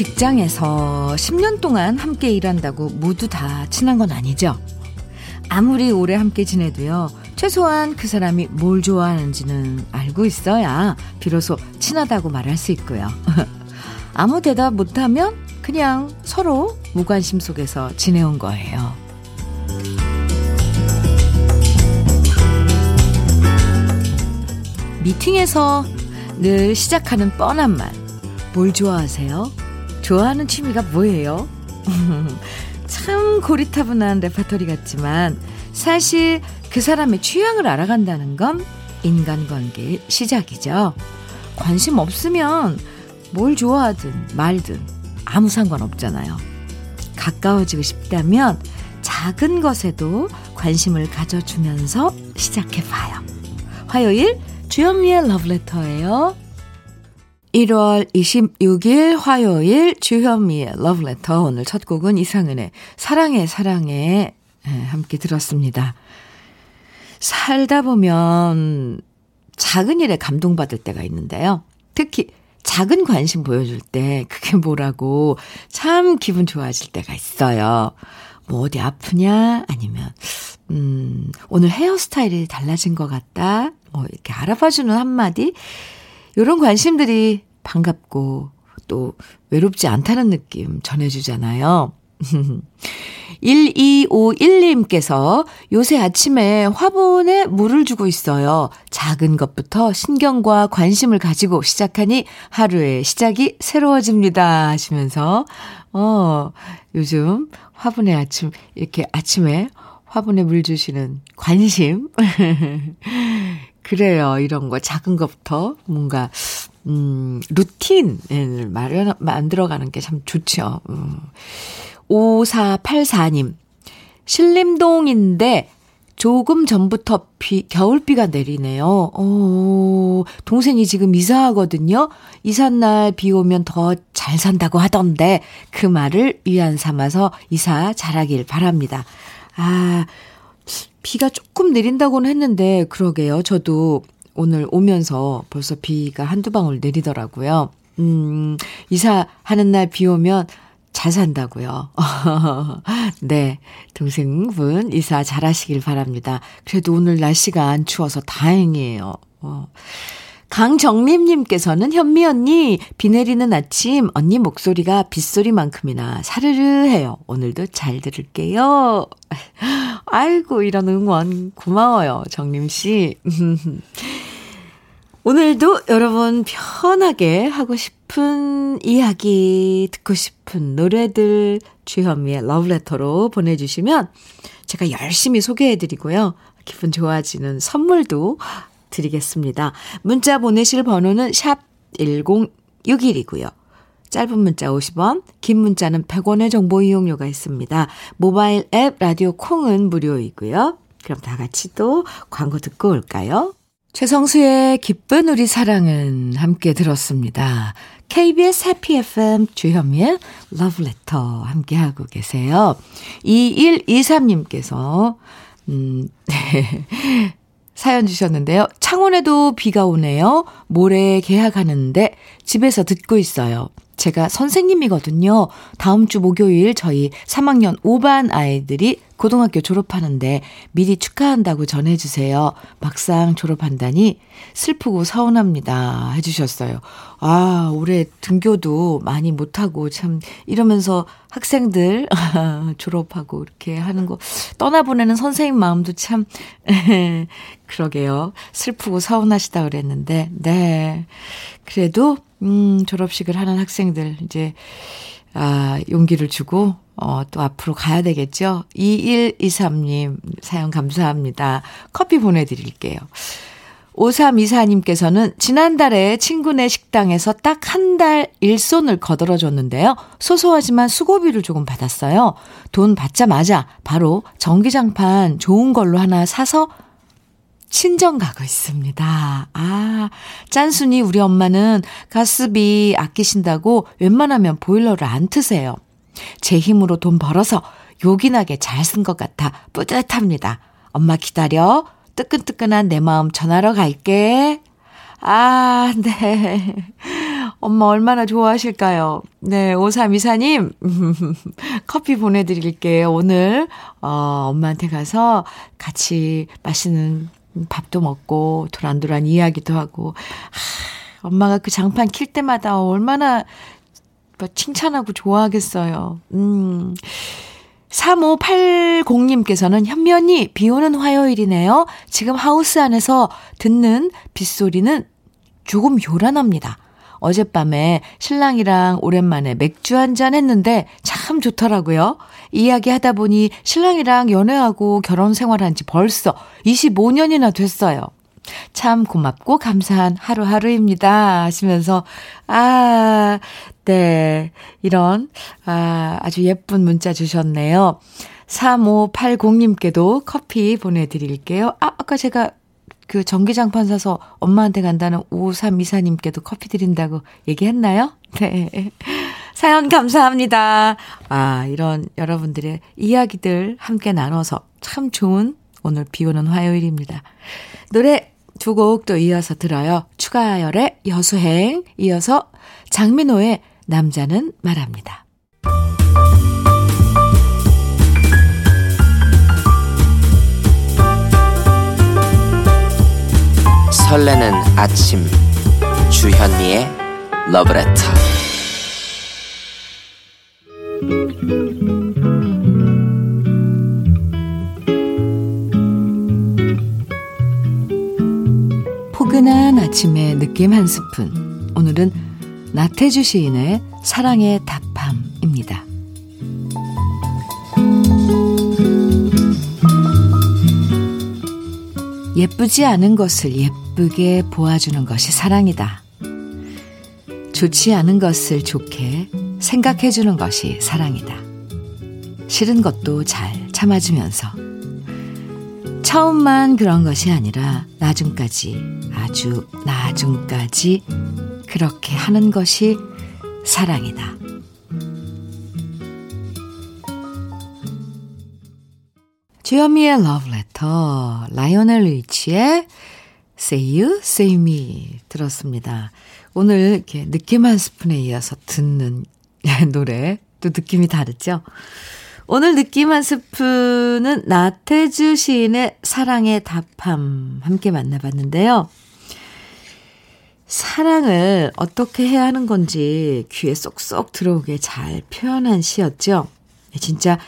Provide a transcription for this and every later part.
직장에서 10년 동안 함께 일한다고 모두 다 친한 건 아니죠. 아무리 오래 함께 지내도요, 최소한 그 사람이 뭘 좋아하는지는 알고 있어야 비로소 친하다고 말할 수 있고요. 아무 대답 못하면 그냥 서로 무관심 속에서 지내온 거예요. 미팅에서 늘 시작하는 뻔한 말. 뭘 좋아하세요? 좋아하는 취미가 뭐예요? 참 고리타분한 레파토리 같지만 사실 그 사람의 취향을 알아간다는 건 인간관계의 시작이죠. 관심 없으면 뭘 좋아하든 말든 아무 상관 없잖아요. 가까워지고 싶다면 작은 것에도 관심을 가져주면서 시작해봐요. 화요일 주현미의 러브레터예요. 1월 26일 화요일 주현미의 러브레터 오늘 첫 곡은 이상은의 사랑해 사랑해 예, 함께 들었습니다. 살다 보면 작은 일에 감동받을 때가 있는데요. 특히 작은 관심 보여줄 때 그게 뭐라고 참 기분 좋아질 때가 있어요. 뭐 어디 아프냐 아니면 음 오늘 헤어스타일이 달라진 것 같다 뭐 이렇게 알아봐주는 한마디 이런 관심들이 반갑고 또 외롭지 않다는 느낌 전해주잖아요. 1251님께서 요새 아침에 화분에 물을 주고 있어요. 작은 것부터 신경과 관심을 가지고 시작하니 하루의 시작이 새로워집니다. 하시면서, 어, 요즘 화분에 아침, 이렇게 아침에 화분에 물 주시는 관심. 그래요. 이런 거 작은 것부터 뭔가 음, 루틴을 마련 만들어 가는 게 참 좋죠. 음. 5484님. 신림동인데 조금 전부터 비, 겨울비가 내리네요. 어, 동생이 지금 이사하거든요. 이삿날 비 오면 더 잘 산다고 하던데 그 말을 위안 삼아서 이사 잘하길 바랍니다. 아, 비가 조금 내린다고는 했는데, 그러게요. 저도 오늘 오면서 벌써 비가 한두 방울 내리더라고요. 음, 이사하는 날 비 오면 잘 산다고요. 네. 동생분 이사 잘 하시길 바랍니다. 그래도 오늘 날씨가 안 추워서 다행이에요. 어. 강정림님께서는 현미 언니, 비 내리는 아침 언니 목소리가 빗소리만큼이나 사르르해요. 오늘도 잘 들을게요. 아이고, 이런 응원 고마워요, 정림씨. 오늘도 여러분 편하게 하고 싶은 이야기, 듣고 싶은 노래들 주현미의 러브레터로 보내주시면 제가 열심히 소개해드리고요. 기분 좋아지는 선물도 드리겠습니다. 문자 보내실 번호는 샵 1061이고요. 짧은 문자 50원, 긴 문자는 100원의 정보 이용료가 있습니다. 모바일 앱 라디오 콩은 무료이고요. 그럼 다 같이 또 광고 듣고 올까요? 최성수의 기쁜 우리 사랑은 함께 들었습니다. KBS 해피 FM 주현미의 러브레터 함께하고 계세요. 2123님께서, 음, 네. 사연 주셨는데요. 창원에도 비가 오네요. 모레 개학하는데 집에서 듣고 있어요. 제가 선생님이거든요. 다음 주 목요일 저희 3학년 5반 아이들이 고등학교 졸업하는데 미리 축하한다고 전해주세요. 막상 졸업한다니 슬프고 서운합니다. 해주셨어요. 아, 올해 등교도 많이 못하고 참 이러면서 학생들 졸업하고 이렇게 하는 거 떠나보내는 선생님 마음도 참 그러게요. 슬프고 서운하시다 그랬는데, 네. 그래도, 음, 졸업식을 하는 학생들 이제 아, 용기를 주고, 어, 또 앞으로 가야 되겠죠? 2123님, 사연 감사합니다. 커피 보내드릴게요. 5324님께서는 지난달에 친구네 식당에서 딱 한 달 일손을 거들어 줬는데요. 소소하지만 수고비를 조금 받았어요. 돈 받자마자 바로 전기장판 좋은 걸로 하나 사서 친정 가고 있습니다. 아, 짠순이 우리 엄마는 가스비 아끼신다고 웬만하면 보일러를 안 트세요. 제 힘으로 돈 벌어서 요긴하게 잘 쓴 것 같아 뿌듯합니다. 엄마 기다려. 뜨끈뜨끈한 내 마음 전하러 갈게. 아, 네. 엄마 얼마나 좋아하실까요? 네, 5324님, 커피 보내드릴게요. 오늘, 어, 엄마한테 가서 같이 맛있는 밥도 먹고, 도란도란 이야기도 하고, 하, 엄마가 그 장판 킬 때마다 얼마나 뭐 칭찬하고 좋아하겠어요. 음. 3580님께서는 현면이 비 오는 화요일이네요. 지금 하우스 안에서 듣는 빗소리는 조금 요란합니다. 어젯밤에 신랑이랑 오랜만에 맥주 한 잔 했는데 참 좋더라고요. 이야기 하다 보니 신랑이랑 연애하고 결혼 생활한 지 벌써 25년이나 됐어요. 참 고맙고 감사한 하루하루입니다. 하시면서, 아, 네. 이런, 아, 아주 예쁜 문자 주셨네요. 3580님께도 커피 보내드릴게요. 아, 아까 제가 그 전기장판 사서 엄마한테 간다는 5324님께도 커피 드린다고 얘기했나요? 네. 사연 감사합니다. 아, 이런 여러분들의 이야기들 함께 나눠서 참 좋은 오늘 비 오는 화요일입니다. 노래 두 곡 또 이어서 들어요. 추가열의 여수행, 이어서 장민호의 남자는 말합니다. 설레는 아침 주현미의 러브레터 포근한 아침의 느낌 한 스푼 오늘은 나태주 시인의 사랑의 답함입니다. 예쁘지 않은 것을 예쁘게 보아주는 것이 사랑이다. 좋지 않은 것을 좋게 생각해주는 것이 사랑이다. 싫은 것도 잘 참아주면서 처음만 그런 것이 아니라 나중까지 아주 나중까지 그렇게 하는 것이 사랑이다. 주현미의 러브레터, 라이오넬 리치의 Say You, Say Me 들었습니다. 오늘 이렇게 느낌 한 스푼에 이어서 듣는 노래, 또 느낌이 다르죠? 오늘 느낌 한 스푼은 나태주 시인의 사랑의 답함 함께 만나봤는데요. 사랑을 어떻게 해야 하는 건지 귀에 쏙쏙 들어오게 잘 표현한 시였죠. 진짜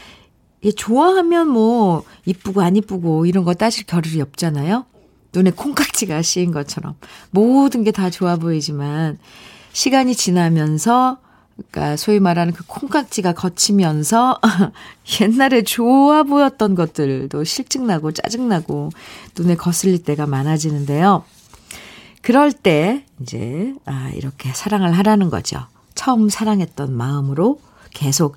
좋아하면 뭐 이쁘고 안 이쁘고 이런 거 따질 겨를이 없잖아요. 눈에 콩깍지가 씌인 것처럼 모든 게 다 좋아 보이지만 시간이 지나면서 그러니까 소위 말하는 그 콩깍지가 거치면서 옛날에 좋아 보였던 것들도 실증나고 짜증나고 눈에 거슬릴 때가 많아지는데요. 그럴 때 이제 아 이렇게 사랑을 하라는 거죠. 처음 사랑했던 마음으로 계속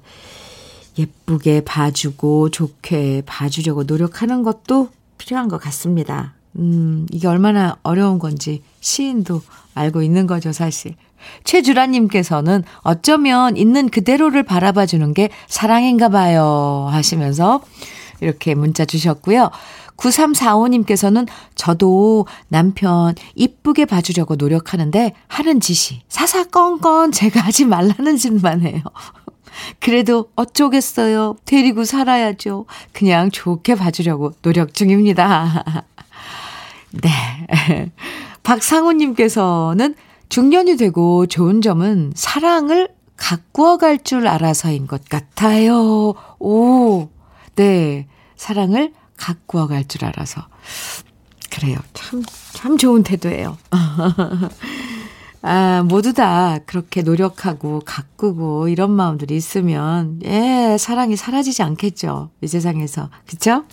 예쁘게 봐주고 좋게 봐주려고 노력하는 것도 필요한 것 같습니다. 음, 이게 얼마나 어려운 건지 시인도 알고 있는 거죠, 사실. 최주라님께서는 어쩌면 있는 그대로를 바라봐 주는 게 사랑인가 봐요. 하시면서 이렇게 문자 주셨고요. 9345님께서는 저도 남편 이쁘게 봐주려고 노력하는데 하는 짓이 사사건건 제가 하지 말라는 짓만 해요. 그래도 어쩌겠어요. 데리고 살아야죠. 그냥 좋게 봐주려고 노력 중입니다. 네. 박상우님께서는 중년이 되고 좋은 점은 사랑을 가꾸어 갈 줄 알아서인 것 같아요. 오, 네. 사랑을 가꾸어 갈 줄 알아서. 그래요. 참, 참 좋은 태도예요. 아, 모두 다 그렇게 노력하고 가꾸고 이런 마음들이 있으면, 예, 사랑이 사라지지 않겠죠. 이 세상에서. 그쵸?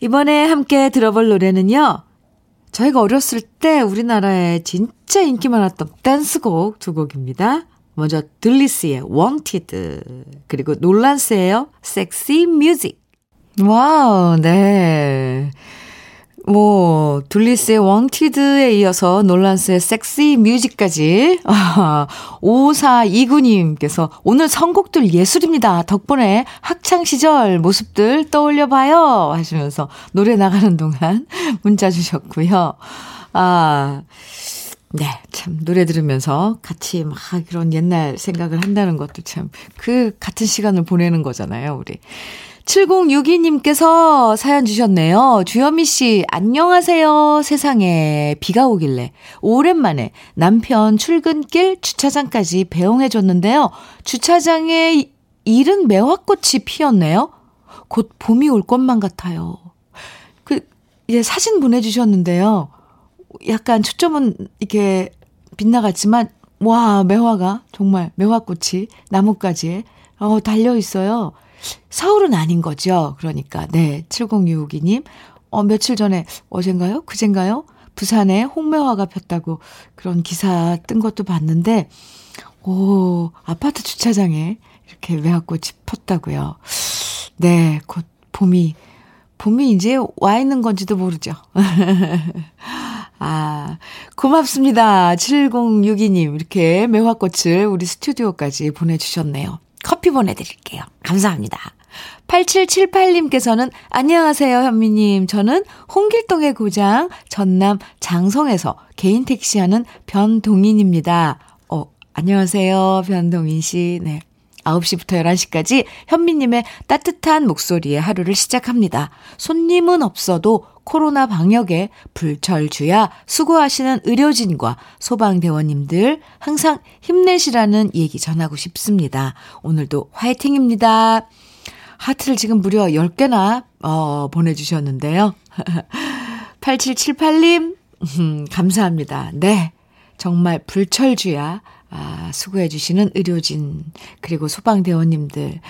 이번에 함께 들어볼 노래는요. 저희가 어렸을 때 우리나라에 진짜 인기 많았던 댄스곡 두 곡입니다. 먼저 둘리스의 Wanted 그리고 놀란스의 Sexy Music. 와우, 네. 뭐, 둘리스의 Wanted에 이어서 놀란스의 Sexy Music까지. 아, 5429님께서 오늘 선곡들 예술입니다. 덕분에 학창시절 모습들 떠올려봐요. 하시면서 노래 나가는 동안 문자 주셨고요. 아, 네, 참, 노래 들으면서 같이 막 그런 옛날 생각을 한다는 것도 참, 그 같은 시간을 보내는 거잖아요, 우리. 7062님께서 사연 주셨네요. 주현미 씨, 안녕하세요. 세상에 비가 오길래 오랜만에 남편 출근길 주차장까지 배웅해 줬는데요. 주차장에 이른 매화꽃이 피었네요. 곧 봄이 올 것만 같아요. 그, 이제 사진 보내 주셨는데요. 약간 초점은 이렇게 빗나갔지만, 와, 매화가, 정말 매화꽃이 나뭇가지에, 어, 달려 있어요. 서울은 아닌 거죠. 그러니까, 네, 7062님. 어, 며칠 전에, 어젠가요? 그젠가요? 부산에 홍매화가 폈다고 그런 기사 뜬 것도 봤는데, 오, 아파트 주차장에 이렇게 매화꽃이 폈다고요. 네, 곧 봄이, 봄이 이제 와 있는 건지도 모르죠. 아, 고맙습니다. 7062님, 이렇게 매화꽃을 우리 스튜디오까지 보내주셨네요. 커피 보내드릴게요. 감사합니다. 8778님께서는 안녕하세요, 현미님. 저는 홍길동의 고장 전남 장성에서 개인 택시하는 변동인입니다. 어, 안녕하세요, 변동인 씨. 네. 9시부터 11시까지 현미님의 따뜻한 목소리에 하루를 시작합니다. 손님은 없어도 코로나 방역에 불철주야 수고하시는 의료진과 소방대원님들 항상 힘내시라는 얘기 전하고 싶습니다. 오늘도 화이팅입니다. 하트를 지금 무려 10개나 어, 보내주셨는데요. 8778님, 음, 감사합니다. 네. 정말 불철주야 아, 수고해주시는 의료진, 그리고 소방대원님들,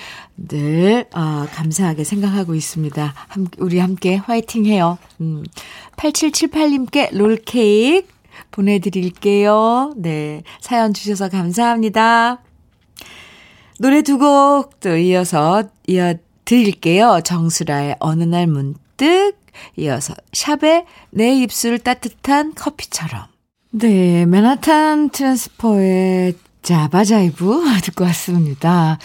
늘, 아, 감사하게 생각하고 있습니다. 함, 우리 함께 화이팅 해요. 음, 8778님께 롤케이크 보내드릴게요. 네. 사연 주셔서 감사합니다. 노래 두 곡 또 이어서 이어드릴게요. 정수라의 어느 날 문득, 이어서 샵의 내 입술 따뜻한 커피처럼. 네, 맨하탄 트랜스퍼의 자바자이브 듣고 왔습니다.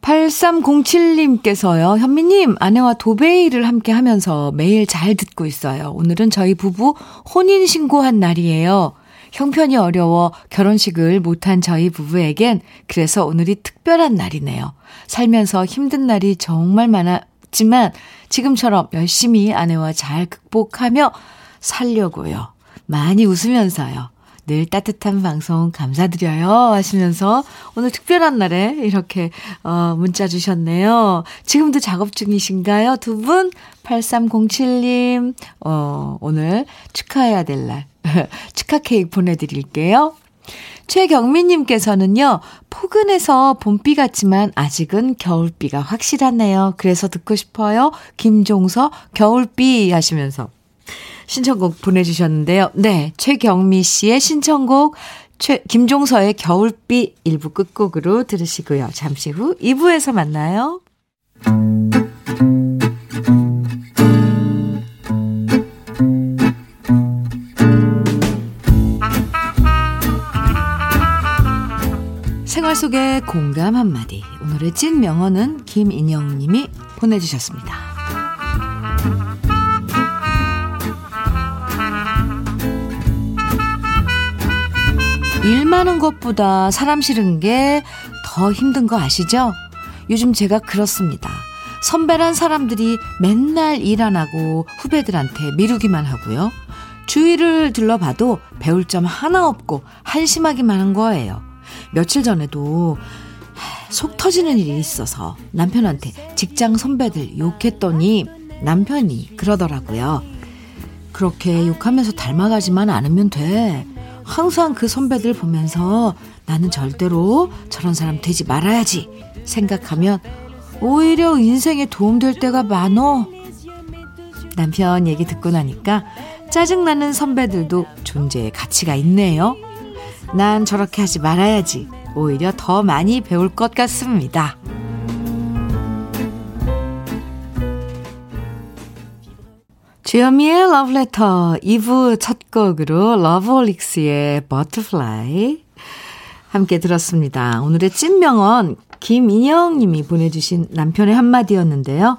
8307님께서요, 현미님, 아내와 도베이를 함께 하면서 매일 잘 듣고 있어요. 오늘은 저희 부부 혼인신고한 날이에요. 형편이 어려워 결혼식을 못한 저희 부부에겐 그래서 오늘이 특별한 날이네요. 살면서 힘든 날이 정말 많았지만 지금처럼 열심히 아내와 잘 극복하며 살려고요. 많이 웃으면서요. 늘 따뜻한 방송 감사드려요 하시면서 오늘 특별한 날에 이렇게 어 문자 주셨네요. 지금도 작업 중이신가요? 두 분? 8307님 어 오늘 축하해야 될 날. 축하 케이크 보내 드릴게요. 최경민님께서는요, 포근해서 봄비 같지만 아직은 겨울비가 확실하네요. 그래서 듣고 싶어요. 김종서, 겨울비 하시면서. 신청곡 보내주셨는데요. 네, 최경미 씨의 신청곡 최, 김종서의 겨울비 1부 끝곡으로 들으시고요. 잠시 후 2부에서 만나요. 생활 속의 공감 한마디. 오늘의 찐 명언은 김인영 님이 보내주셨습니다. 일 많은 것보다 사람 싫은 게 더 힘든 거 아시죠? 요즘 제가 그렇습니다. 선배란 사람들이 맨날 일 안 하고 후배들한테 미루기만 하고요. 주위를 둘러봐도 배울 점 하나 없고 한심하기만 한 거예요. 며칠 전에도 속 터지는 일이 있어서 남편한테 직장 선배들 욕했더니 남편이 그러더라고요. 그렇게 욕하면서 닮아가지만 않으면 돼. 항상 그 선배들 보면서 나는 절대로 저런 사람 되지 말아야지 생각하면 오히려 인생에 도움될 때가 많어. 남편 얘기 듣고 나니까 짜증나는 선배들도 존재의 가치가 있네요. 난 저렇게 하지 말아야지. 오히려 더 많이 배울 것 같습니다. 주현미의 러브레터 2부 첫 곡으로 러브홀릭스의 Butterfly 함께 들었습니다. 오늘의 찐명언 김인영 님이 보내주신 남편의 한마디였는데요.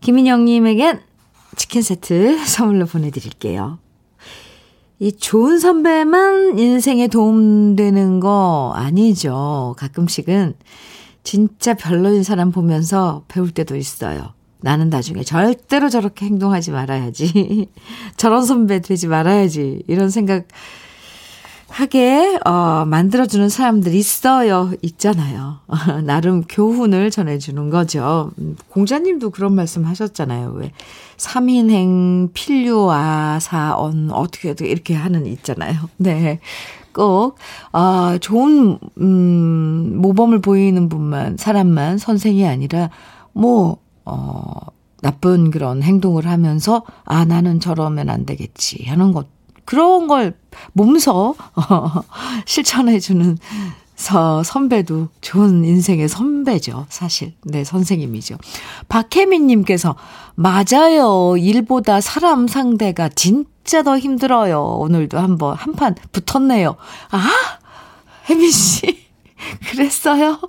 김인영 님에겐 치킨 세트 선물로 보내드릴게요. 이 좋은 선배만 인생에 도움되는 거 아니죠. 가끔씩은 진짜 별로인 사람 보면서 배울 때도 있어요. 나는 나중에 절대로 저렇게 행동하지 말아야지. 저런 선배 되지 말아야지. 이런 생각 하게 어, 만들어주는 사람들 있어요. 있잖아요. 나름 교훈을 전해주는 거죠. 음, 공자님도 그런 말씀 하셨잖아요. 왜 3인행 필요아사언 어떻게 어떻게 이렇게 하는 있잖아요. 네. 꼭, 아, 좋은, 음, 모범을 보이는 분만, 사람만 선생이 아니라, 뭐, 어, 나쁜 그런 행동을 하면서, 아, 나는 저러면 안 되겠지 하는 것, 그런 걸 몸소 어, 실천해주는 서 선배도 좋은 인생의 선배죠, 사실. 네, 선생님이죠. 박혜민님께서, 맞아요. 일보다 사람 상대가 진짜 더 힘들어요. 오늘도 한 번, 한 판 붙었네요. 아! 혜민씨, 그랬어요?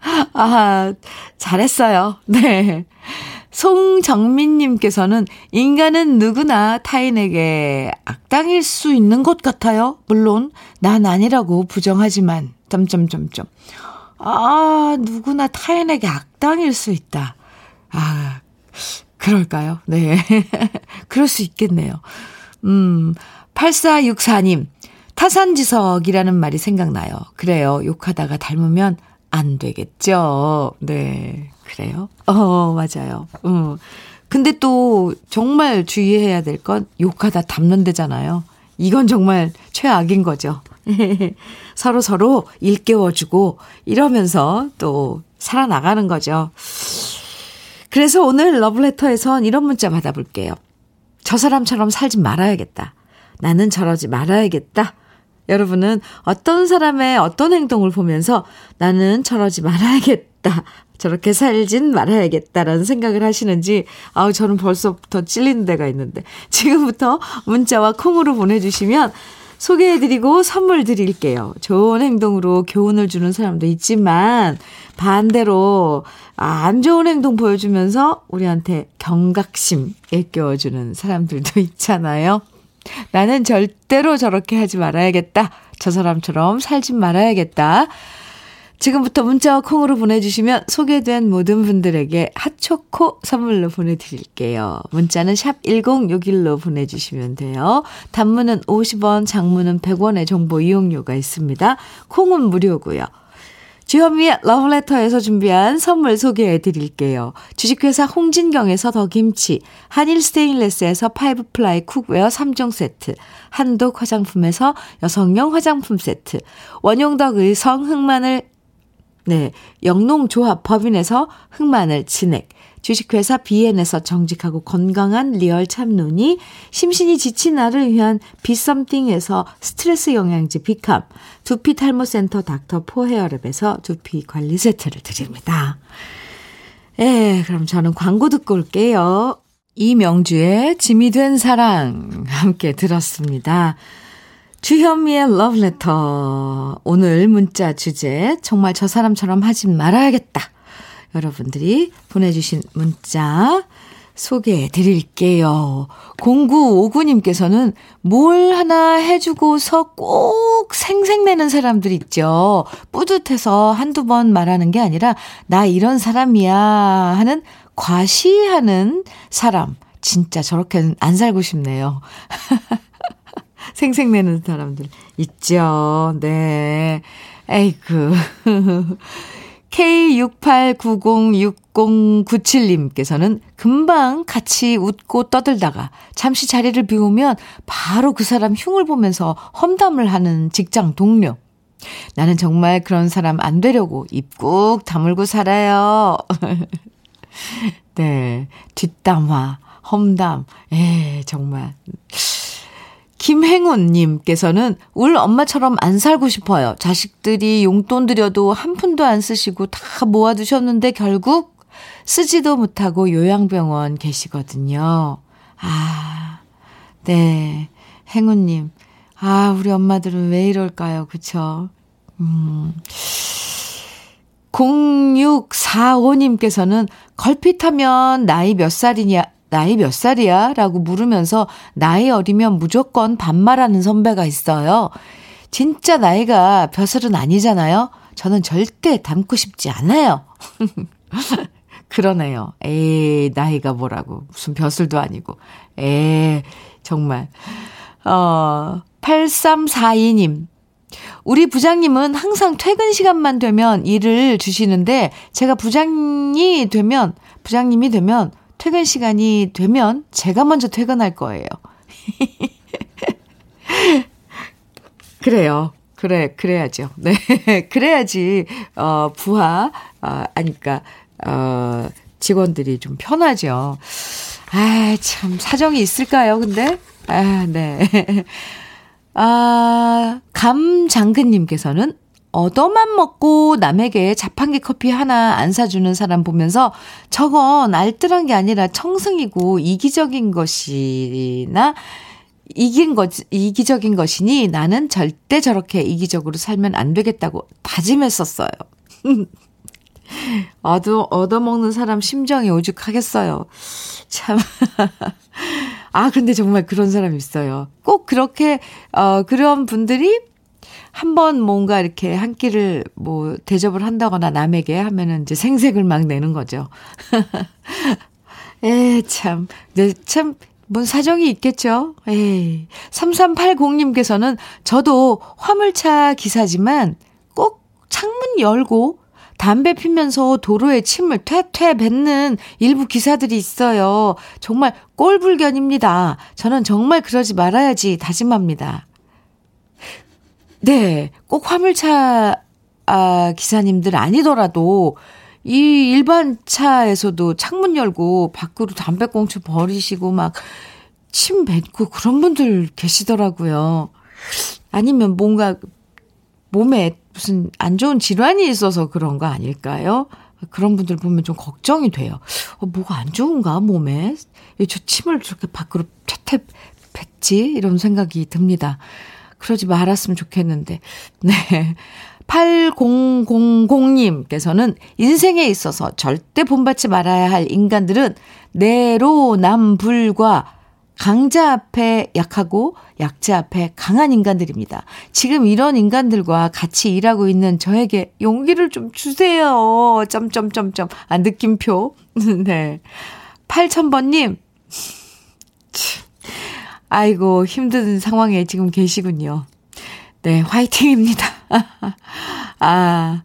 아, 잘했어요. 네. 송정민님께서는 인간은 누구나 타인에게 악당일 수 있는 것 같아요. 물론 난 아니라고 부정하지만 점점점점 아 누구나 타인에게 악당일 수 있다. 아 그럴까요? 네 그럴 수 있겠네요. 음 8464님 타산지석이라는 말이 생각나요. 그래요. 욕하다가 닮으면 안 되겠죠. 네. 그래요? 어, 맞아요. 음. 근데 또 정말 주의해야 될 건 욕하다 담는 데잖아요. 이건 정말 최악인 거죠. 서로 서로 일깨워주고 이러면서 또 살아나가는 거죠. 그래서 오늘 러브레터에선 이런 문자 받아볼게요. 저 사람처럼 살지 말아야겠다. 나는 저러지 말아야겠다. 여러분은 어떤 사람의 어떤 행동을 보면서 나는 저러지 말아야겠다. 저렇게 살진 말아야겠다라는 생각을 하시는지, 아우, 저는 벌써부터 찔리는 데가 있는데. 지금부터 문자와 콩으로 보내주시면 소개해드리고 선물 드릴게요. 좋은 행동으로 교훈을 주는 사람도 있지만, 반대로, 아, 안 좋은 행동 보여주면서 우리한테 경각심 일깨워주는 사람들도 있잖아요. 나는 절대로 저렇게 하지 말아야겠다. 저 사람처럼 살지 말아야겠다. 지금부터 문자와 콩으로 보내주시면 소개된 모든 분들에게 핫초코 선물로 보내드릴게요. 문자는 샵 1061로 보내주시면 돼요. 단문은 50원, 장문은 100원의 정보 이용료가 있습니다. 콩은 무료고요. 주현미의 러브레터에서 준비한 선물 소개해 드릴게요. 주식회사 홍진경에서 더김치, 한일 스테인레스에서 five ply cookware 3종 세트, 한독 화장품에서 여성용 화장품 세트, 원용덕 의성 흑마늘 네, 영농조합 법인에서 흑마늘 진액, 주식회사 비엔에서 정직하고 건강한 real 참눈이, 심신이 지친 나를 위한 비썸띵에서 스트레스 영양제 비캄, 두피 탈모센터 닥터 포헤어랩에서 두피 관리 세트를 드립니다. 예, 그럼 저는 광고 듣고 올게요. 이명주의 짐이 된 사랑 함께 들었습니다. 주현미의 러브레터. 오늘 문자 주제, 정말 저 사람처럼 하지 말아야겠다. 여러분들이 보내주신 문자 소개해 드릴게요. 0959님께서는 뭘 하나 해주고서 꼭 생색내는 사람들 있죠. 뿌듯해서 한두 번 말하는 게 아니라, 나 이런 사람이야 하는 과시하는 사람. 진짜 저렇게는 안 살고 싶네요. 생색내는 사람들 있죠. 네. 에이그. K68906097님께서는 금방 같이 웃고 떠들다가 잠시 자리를 비우면 바로 그 사람 흉을 보면서 험담을 하는 직장 동료. 나는 정말 그런 사람 안 되려고 입 꾹 다물고 살아요. 네. 뒷담화, 험담. 에 정말. 김행운님께서는 울 엄마처럼 안 살고 싶어요. 자식들이 용돈 드려도 한 푼도 안 쓰시고 다 모아두셨는데 결국 쓰지도 못하고 요양병원 계시거든요. 아, 네. 행운님. 아, 우리 엄마들은 왜 이럴까요? 그쵸? 음. 0645님께서는 걸핏하면 나이 몇 살이냐, 나이 몇 살이야? 라고 물으면서 나이 어리면 무조건 반말하는 선배가 있어요. 진짜 나이가 벼슬은 아니잖아요? 저는 절대 닮고 싶지 않아요. 그러네요. 에이, 나이가 뭐라고. 무슨 벼슬도 아니고. 에이, 정말. 어, 8342님. 우리 부장님은 항상 퇴근 시간만 되면 일을 주시는데 제가 부장이 되면 부장님이 되면 퇴근 시간이 되면 제가 먼저 퇴근할 거예요. 그래요. 그래, 그래야죠. 네. 그래야지, 어, 부하, 어, 아니까, 어, 직원들이 좀 편하죠. 아, 참, 사정이 있을까요, 근데? 아, 네. 아, 감장근님께서는 얻어만 먹고 남에게 자판기 커피 하나 안 사주는 사람 보면서 저건 알뜰한 게 아니라 청승이고 이기적인 것이나 이긴 것, 이기적인 것이니 나는 절대 저렇게 이기적으로 살면 안 되겠다고 다짐했었어요. 얻어, 얻어먹는 사람 심정이 오죽하겠어요. 참. 아, 근데 정말 그런 사람 있어요. 꼭 그렇게, 어, 그런 분들이 한번 뭔가 이렇게 한 끼를 뭐 대접을 한다거나 남에게 하면은 이제 생색을 막 내는 거죠. 에, 참. 네, 참, 뭔 사정이 있겠죠? 에이. 3380님께서는 저도 화물차 기사지만 꼭 창문 열고 담배 피면서 도로에 침을 퇴퇴 뱉는 일부 기사들이 있어요. 정말 꼴불견입니다. 저는 정말 그러지 말아야지 다짐합니다. 네, 꼭 화물차 아, 기사님들 아니더라도 이 일반 차에서도 창문 열고 밖으로 담배꽁초 버리시고 막 침 뱉고 그런 분들 계시더라고요. 아니면 뭔가 몸에 무슨 안 좋은 질환이 있어서 그런 거 아닐까요? 그런 분들 보면 좀 걱정이 돼요. 어, 뭐가 안 좋은가, 몸에? 저 침을 저렇게 밖으로 퇴퇴 뱉지? 이런 생각이 듭니다. 그러지 말았으면 좋겠는데. 네. 8000님께서는 인생에 있어서 절대 본받지 말아야 할 인간들은 내로남불과 강자 앞에 약하고 약자 앞에 강한 인간들입니다. 지금 이런 인간들과 같이 일하고 있는 저에게 용기를 좀 주세요. 점점점점. 아, 느낌표. 네. 8000번님. 아이고, 힘든 상황에 지금 계시군요. 네, 화이팅입니다. 아,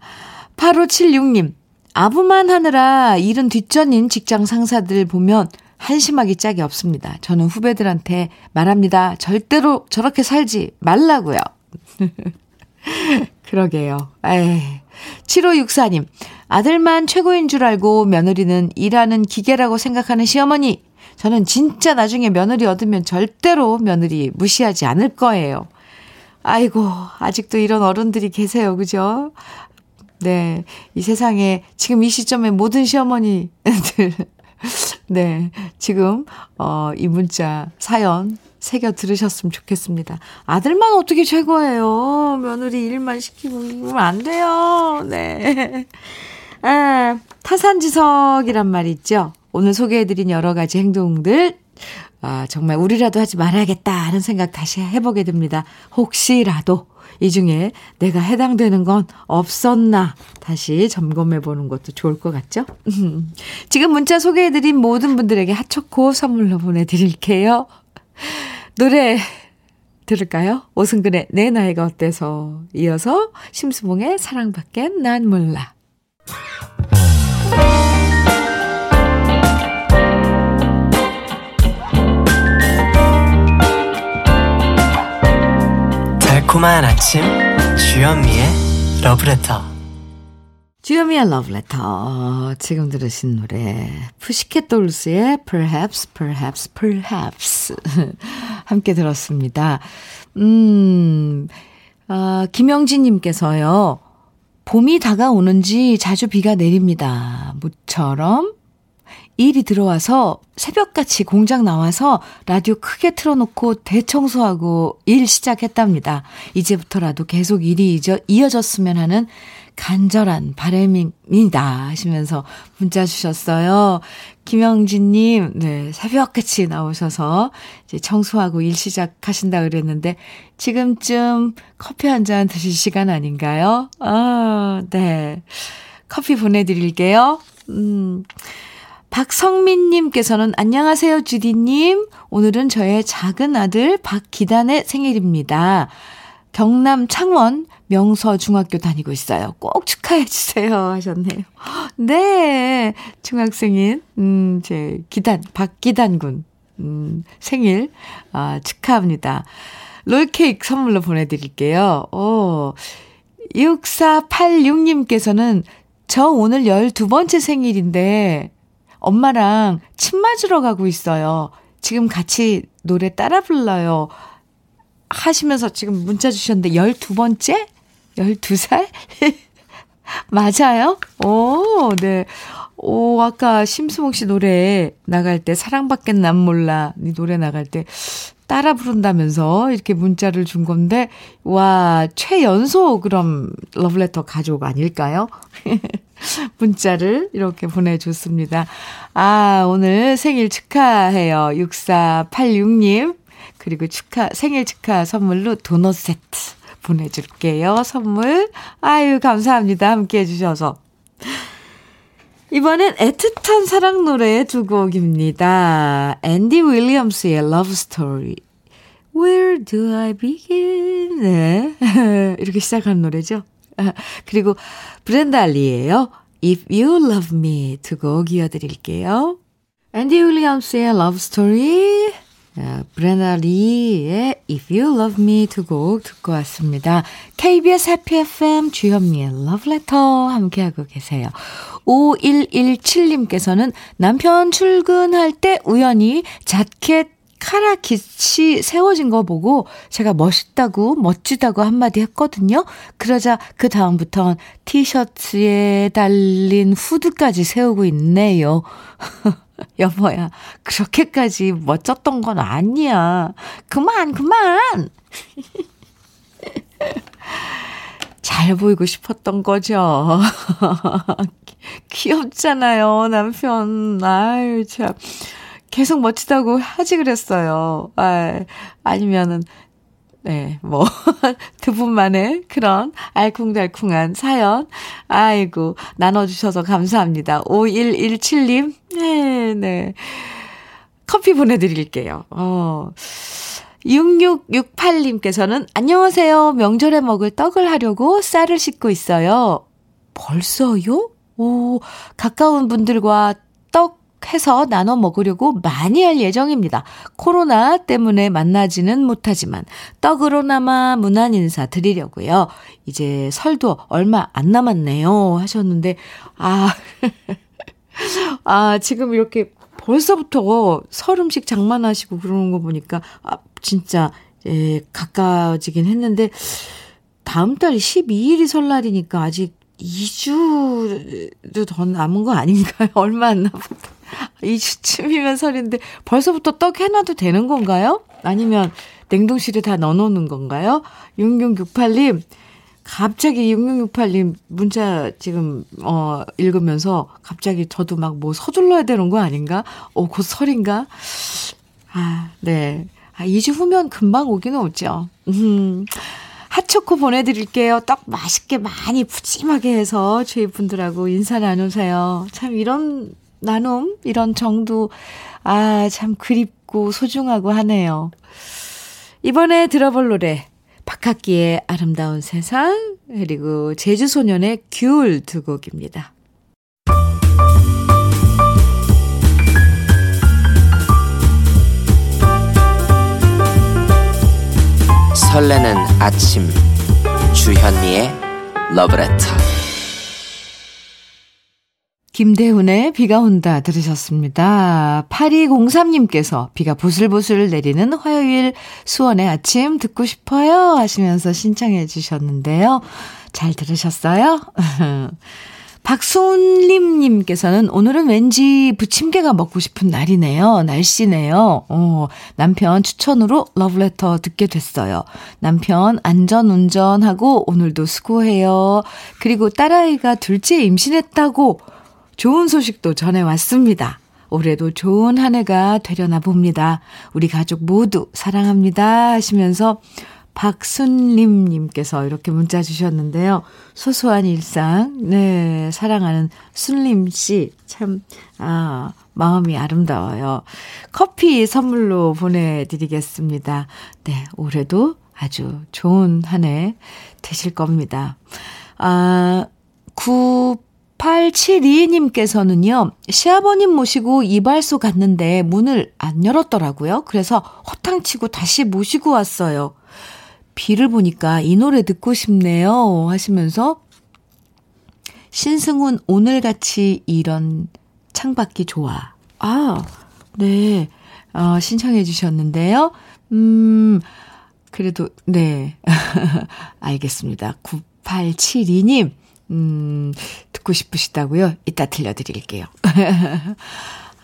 8576님. 아부만 하느라 일은 뒷전인 직장 상사들 보면 한심하기 짝이 없습니다. 저는 후배들한테 말합니다. 절대로 저렇게 살지 말라고요. 그러게요. 에이. 7564님, 아들만 최고인 줄 알고 며느리는 일하는 기계라고 생각하는 시어머니. 저는 진짜 나중에 며느리 얻으면 절대로 며느리 무시하지 않을 거예요. 아이고, 아직도 이런 어른들이 계세요. 그죠? 네. 이 세상에 지금 이 시점에 모든 시어머니들 네. 지금, 어, 이 문자, 사연, 새겨 들으셨으면 좋겠습니다. 아들만 어떻게 최고예요? 며느리 일만 시키고 이러면 안 돼요. 네. 아, 타산지석이란 말 있죠? 오늘 소개해드린 여러 가지 행동들, 아, 정말 우리라도 하지 말아야겠다 하는 생각 다시 해보게 됩니다. 혹시라도 이 중에 내가 해당되는 건 없었나 다시 점검해 보는 것도 좋을 것 같죠? 지금 문자 소개해드린 모든 분들에게 핫초코 선물로 보내드릴게요. 노래 들을까요? 오승근의 내 나이가 어때서 이어서 심수봉의 사랑밖에 난 몰라. 달콤한 아침 주현미의 러브레터 주현미의 러브레터 지금 들으신 노래 푸시켓 돌스의 Perhaps Perhaps Perhaps 함께 들었습니다. 음, 아, 김영진님께서요 봄이 다가오는지 자주 비가 내립니다. 모처럼 일이 들어와서 새벽같이 공장 나와서 라디오 크게 틀어놓고 대청소하고 일 시작했답니다. 이제부터라도 계속 일이 이어졌으면 하는 간절한 바람입니다. 하시면서 문자 주셨어요. 김영진님, 네, 새벽같이 나오셔서 이제 청소하고 일 시작하신다 그랬는데, 지금쯤 커피 한 잔 드실 시간 아닌가요? 아, 네. 커피 보내드릴게요. 음. 박성민님께서는 안녕하세요, 주디님. 오늘은 저의 작은 아들 박기단의 생일입니다. 경남 창원 명서중학교 다니고 있어요. 꼭 축하해주세요. 하셨네요. 네. 중학생인, 음, 제 기단, 박기단 군, 음, 생일, 아, 축하합니다. 롤케이크 선물로 보내드릴게요. 오. 6486님께서는 저 오늘 12번째 생일인데 엄마랑 침 맞으러 가고 있어요. 지금 같이 노래 따라 불러요. 하시면서 지금 문자 주셨는데 12번째? 12살? 맞아요? 오, 네. 오, 아까 심수봉 씨 노래 나갈 때 사랑밖엔 난 몰라. 이 노래 나갈 때 따라 부른다면서 이렇게 문자를 준 건데, 와, 최연소 그럼 러브레터 가족 아닐까요? 문자를 이렇게 보내줬습니다. 아, 오늘 생일 축하해요. 6486님. 그리고 축하, 생일 축하 선물로 도넛 세트 보내줄게요. 선물. 아유, 감사합니다. 함께 해주셔서. 이번엔 애틋한 사랑 노래 두 곡입니다. 앤디 윌리엄스의 Love Story. Where do I begin? 네. 이렇게 시작하는 노래죠. 그리고 브렌다 알리예요. If You Love Me 두 곡 이어드릴게요. 앤디 윌리엄스의 Love Story, 브렌다 리의 If You Love Me 두 곡 듣고 왔습니다. KBS 해피 FM 주현미의 Love Letter 함께하고 계세요. 5117님께서는 남편 출근할 때 우연히 자켓 카라깃이 세워진 거 보고 제가 멋있다고 멋지다고 한마디 했거든요. 그러자 그 다음부턴 티셔츠에 달린 후드까지 세우고 있네요. 여보야, 그렇게까지 멋졌던 건 아니야. 그만, 그만! 잘 보이고 싶었던 거죠. 귀엽잖아요, 남편. 아유, 참. 계속 멋지다고 하지 그랬어요. 아, 아니면은, 네, 뭐, 두 분만의 그런 알콩달콩한 사연. 아이고, 나눠주셔서 감사합니다. 5117님, 네, 네. 커피 보내드릴게요. 어. 6668님께서는 안녕하세요. 명절에 먹을 떡을 하려고 쌀을 씻고 있어요. 벌써요? 오, 가까운 분들과 떡 해서 나눠 먹으려고 많이 할 예정입니다. 코로나 때문에 만나지는 못하지만 떡으로나마 문안 인사 드리려고요. 이제 설도 얼마 안 남았네요. 하셨는데, 아, 아, 지금 이렇게 벌써부터 설 음식 장만하시고 그러는 거 보니까, 아, 진짜, 예, 가까워지긴 했는데, 다음 달이 12일이 설날이니까 아직 2주도 더 남은 거 아닌가요? 얼마 안 남았다. 2주쯤이면 설인데 벌써부터 떡 해놔도 되는 건가요? 아니면 냉동실에 다 넣어놓는 건가요? 6668님, 갑자기 6668님 문자 지금, 어, 읽으면서 갑자기 저도 막 뭐 서둘러야 되는 거 아닌가? 어, 곧 설인가? 아, 네. 아, 2주 후면 금방 오기는 오죠. 음. 핫초코 보내드릴게요. 떡 맛있게 많이 푸짐하게 해서 저희 분들하고 인사 나누세요. 참 이런 나눔, 이런 정도, 아, 참 그립고 소중하고 하네요. 이번에 들어볼 노래, 박학기의 아름다운 세상, 그리고 제주소년의 귤 두 곡입니다. 설레는 아침 주현미의 러브레터 김대훈의 비가 온다 들으셨습니다. 8203님께서 비가 부슬부슬 내리는 화요일 수원의 아침 듣고 싶어요 하시면서 신청해 주셨는데요. 잘 들으셨어요? 박순림님께서는 오늘은 왠지 부침개가 먹고 싶은 날이네요. 날씨네요. 어, 남편 추천으로 러브레터 듣게 됐어요. 남편 안전운전하고 오늘도 수고해요. 그리고 딸아이가 둘째 임신했다고 좋은 소식도 전해왔습니다. 올해도 좋은 한 해가 되려나 봅니다. 우리 가족 모두 사랑합니다. 하시면서 박순림님께서 이렇게 문자 주셨는데요. 소소한 일상, 네, 사랑하는 순림씨, 참, 아, 마음이 아름다워요. 커피 선물로 보내드리겠습니다. 네, 올해도 아주 좋은 한 해 되실 겁니다. 아, 9872님께서는요, 시아버님 모시고 이발소 갔는데 문을 안 열었더라고요. 그래서 허탕치고 다시 모시고 왔어요. 비를 보니까 이 노래 듣고 싶네요. 하시면서 신승훈 오늘같이 이런 창밖이 좋아. 아, 네. 어, 신청해 주셨는데요. 음, 그래도, 네. 알겠습니다. 9872님, 음, 듣고 싶으시다고요? 이따 들려드릴게요.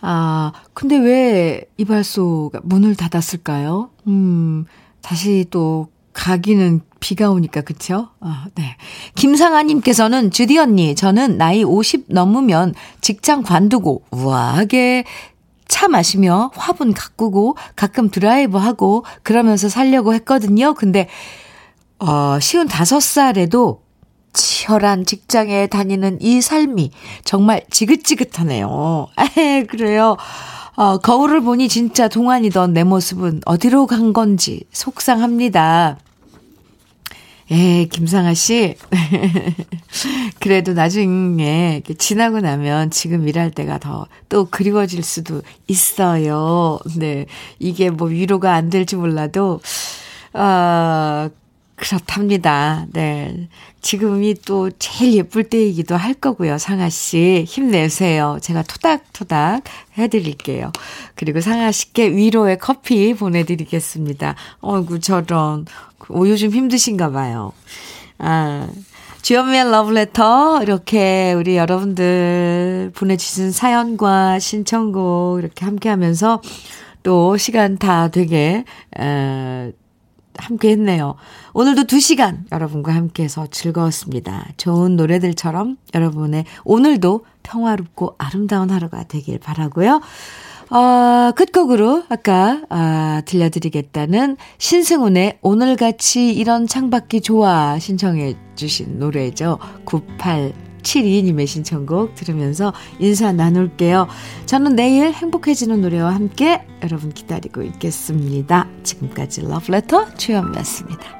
아, 근데 왜 이발소가 문을 닫았을까요? 음, 다시 또 가기는 비가 오니까 그쵸? 아, 네. 김상아님께서는 주디 언니 저는 나이 50 넘으면 직장 관두고 우아하게 차 마시며 화분 가꾸고 가끔 드라이브 하고 그러면서 살려고 했거든요. 근데 어, 쉬운 다섯 살에도 치열한 직장에 다니는 이 삶이 정말 지긋지긋하네요. 에 그래요. 어, 거울을 보니 진짜 동안이던 내 모습은 어디로 간 건지 속상합니다. 예, 김상아 씨. 그래도 나중에 지나고 나면 지금 일할 때가 더 또 그리워질 수도 있어요. 네. 이게 뭐 위로가 안 될지 몰라도, 어, 그렇답니다. 네. 지금이 또 제일 예쁠 때이기도 할 거고요. 상아 씨. 힘내세요. 제가 토닥토닥 해드릴게요. 그리고 상아 씨께 위로의 커피 보내드리겠습니다. 어이구, 저런. 오, 요즘 힘드신가 봐요. 아. 주연미의 러브레터 이렇게 우리 여러분들 보내주신 사연과 신청곡 이렇게 함께 하면서 또 시간 다 되게 에, 함께 했네요. 오늘도 두 시간 여러분과 함께 해서 즐거웠습니다. 좋은 노래들처럼 여러분의 오늘도 평화롭고 아름다운 하루가 되길 바라고요. 어, 끝곡으로 아까 아, 들려드리겠다는 신승훈의 오늘같이 이런 창밖이 좋아 신청해 주신 노래죠. 9872님의 신청곡 들으면서 인사 나눌게요. 저는 내일 행복해지는 노래와 함께 여러분 기다리고 있겠습니다. 지금까지 러브레터 주현미였습니다.